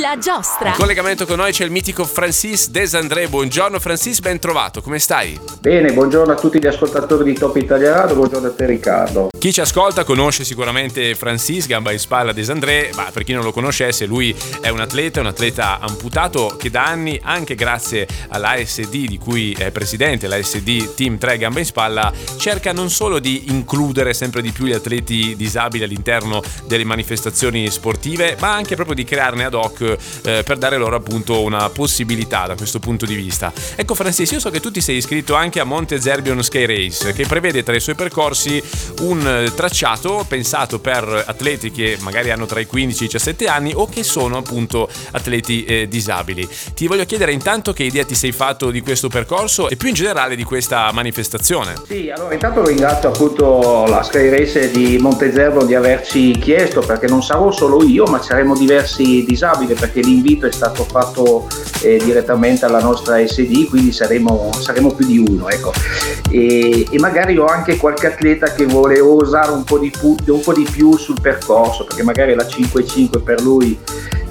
La giostra. In collegamento con noi c'è il mitico Francis Desandré. Buongiorno Francis, ben trovato, come stai? Bene, buongiorno a tutti gli ascoltatori di Top Italiano, buongiorno a te Riccardo. Chi ci ascolta conosce sicuramente Francis, gamba in spalla Desandré, ma per chi non lo conoscesse lui è un atleta, un atleta amputato che da anni, anche grazie all'ASD di cui è presidente, l'ASD Team 3 gamba in spalla, cerca non solo di includere sempre di più gli atleti disabili all'interno delle manifestazioni sportive, ma anche proprio di crearne ad hoc TikTok eh, per dare loro appunto una possibilità da questo punto di vista. Ecco Francis, io so che tu ti sei iscritto anche a Monte Zerbion Sky Race che prevede tra i suoi percorsi un eh, tracciato pensato per atleti che magari hanno tra i 15 e i 17 anni o che sono appunto atleti eh, disabili. Ti voglio chiedere intanto che idea ti sei fatto di questo percorso e più in generale di questa manifestazione. Sì, allora intanto ringrazio appunto la Sky Race di Monte Zerbion di averci chiesto perché non sarò solo io ma saremo diversi disabili possibile perché l'invito è stato fatto eh, direttamente alla nostra SD, quindi saremo, saremo più di uno. Ecco. E, e, magari ho anche qualche atleta che vuole osare un po' di, un po di più sul percorso, perché magari la 5-5 per lui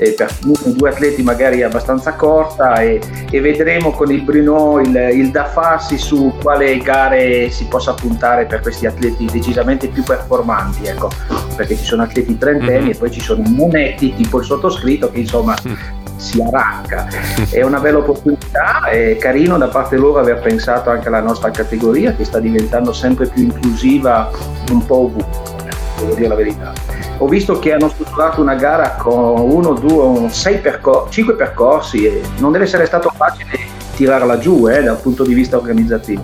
eh, per due atleti magari abbastanza corta e, e vedremo con il Bruno il, il, da farsi su quale gare si possa puntare per questi atleti decisamente più performanti ecco perché ci sono atleti trentenni mm-hmm. e poi ci sono monetti tipo il sottoscritto che insomma mm. si arranca è una bella opportunità è carino da parte loro aver pensato anche alla nostra categoria che sta diventando sempre più inclusiva un po' ovunque devo dire la verità ho visto che hanno strutturato una gara con uno, due, sei percor- cinque percorsi e non deve essere stato facile tirarla giù eh, dal punto di vista organizzativo.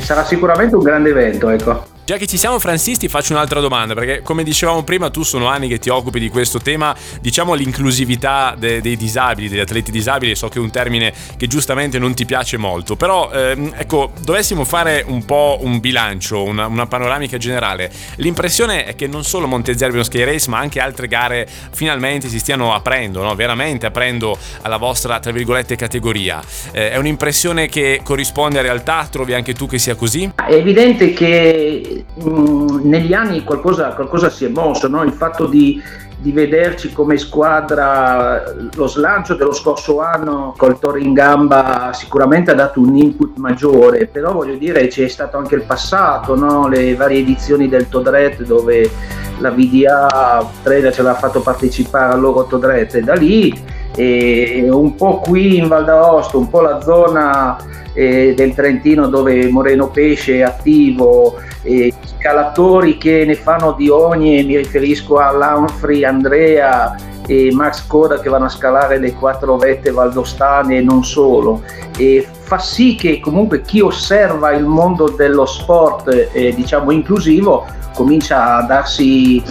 Sarà sicuramente un grande evento, ecco. Già che ci siamo, Francis, ti faccio un'altra domanda, perché come dicevamo prima, tu sono anni che ti occupi di questo tema, diciamo l'inclusività de- dei disabili, degli atleti disabili, so che è un termine che giustamente non ti piace molto, però ehm, ecco, dovessimo fare un po' un bilancio, una, una, panoramica generale, l'impressione è che non solo Montezervio Sky Race, ma anche altre gare finalmente si stiano aprendo, no? veramente aprendo alla vostra, tra virgolette, categoria. Eh, è un'impressione che corrisponde a realtà? Trovi anche tu che sia così? È evidente che mh, negli anni qualcosa, qualcosa, si è mosso, no? il fatto di, di, vederci come squadra, lo slancio dello scorso anno col Toro in gamba sicuramente ha dato un input maggiore, però voglio dire c'è stato anche il passato, no? le varie edizioni del Todret dove la VDA Trader ci aveva fatto partecipare al loro Todret e da lì e un po' qui in Val d'Aosto, un po' la zona eh, del Trentino dove Moreno Pesce è attivo, eh, scalatori che ne fanno di ogni, mi riferisco a Lanfri, Andrea e Max Coda che vanno a scalare le quattro vette valdostane e non solo. E fa sì che comunque chi osserva il mondo dello sport eh, diciamo inclusivo comincia a darsi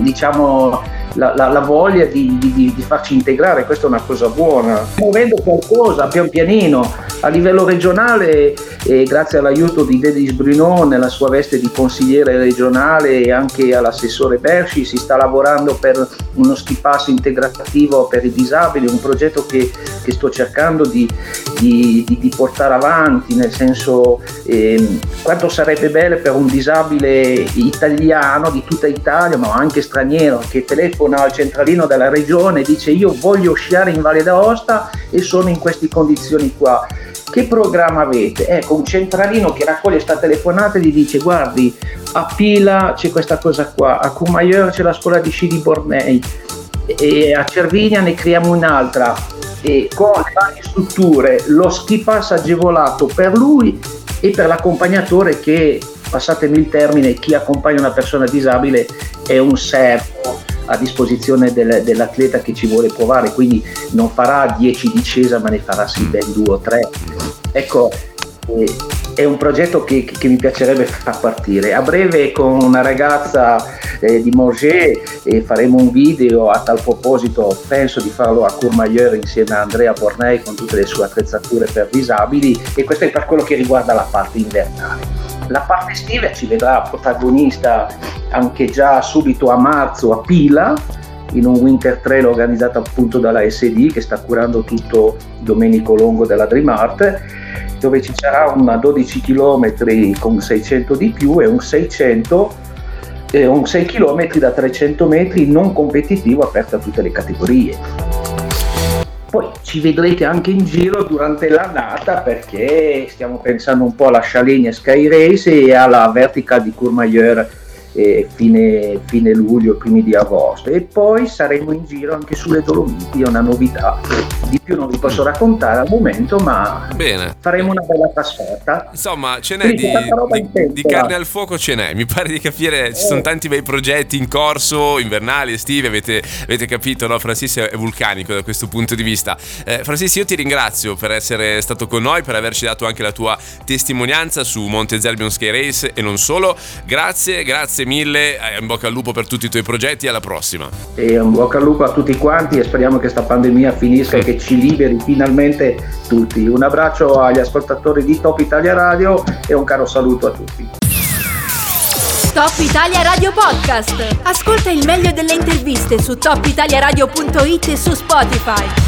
diciamo la, la, la voglia di, di, di, farci integrare, questa è una cosa buona. Muovendo qualcosa pian pianino a livello regionale, e grazie all'aiuto di Dedis Bruno nella sua veste di consigliere regionale e anche all'assessore Persci, si sta lavorando per uno skipass integrativo per i disabili, un progetto che, che sto cercando di, di, portare avanti, nel senso eh, quanto sarebbe bello per un disabile italiano di tutta Italia, ma anche straniero, che telefona al centralino della regione e dice io voglio sciare in Valle d'Aosta e sono in queste condizioni qua che programma avete? Ecco, un centralino che raccoglie questa telefonata e gli dice guardi, a Pila c'è questa cosa qua, a Courmayeur c'è la scuola di sci di Bornei, e a Cervinia ne creiamo un'altra e con le varie strutture lo ski pass agevolato per lui e per l'accompagnatore che passatemi il termine chi accompagna una persona disabile è un servo a disposizione del, dell'atleta che ci vuole provare, quindi non farà 10 discesa ma ne farà sì ben 2 o 3. Ecco, eh, è un progetto che, che, mi piacerebbe far partire. A breve con una ragazza eh, di Morger eh, faremo un video a tal proposito, penso di farlo a Courmayeur insieme a Andrea Bornei con tutte le sue attrezzature per disabili e questo è per quello che riguarda la parte invernale. La parte estiva ci vedrà protagonista anche già subito a marzo a Pila, in un winter trail organizzato appunto dalla SD che sta curando tutto Domenico Longo della Dream Art dove ci sarà una 12 km con 600 di più e un 600 eh, un 6 km da 300 metri non competitivo aperto a tutte le categorie. Poi ci vedrete anche in giro durante l'annata perché stiamo pensando un po' alla Chalenia Sky Race e alla Vertical di Courmayeur eh, fine, fine, luglio, primi di agosto e poi saremo in giro anche sulle Dolomiti, è una novità. Di più non vi posso raccontare al momento, ma Bene. faremo una bella trasferta. Insomma, ce n'è di, di, di, carne al fuoco, ce n'è. Mi pare di capire, ci sono eh. tanti bei progetti in corso, invernali, estivi, avete, avete capito, no? Francis è vulcanico da questo punto di vista. Eh, Francis, io ti ringrazio per essere stato con noi, per averci dato anche la tua testimonianza su Monte Zerbion Sky Race e non solo. Grazie, grazie mille, eh, in bocca al lupo per tutti i tuoi progetti alla prossima. E in bocca al lupo a tutti quanti e speriamo che questa pandemia finisca e ci liberi finalmente tutti. Un abbraccio agli ascoltatori di Top Italia Radio e un caro saluto a tutti. Top Italia Radio Podcast. Ascolta il meglio delle interviste su topitaliaradio.it e su Spotify.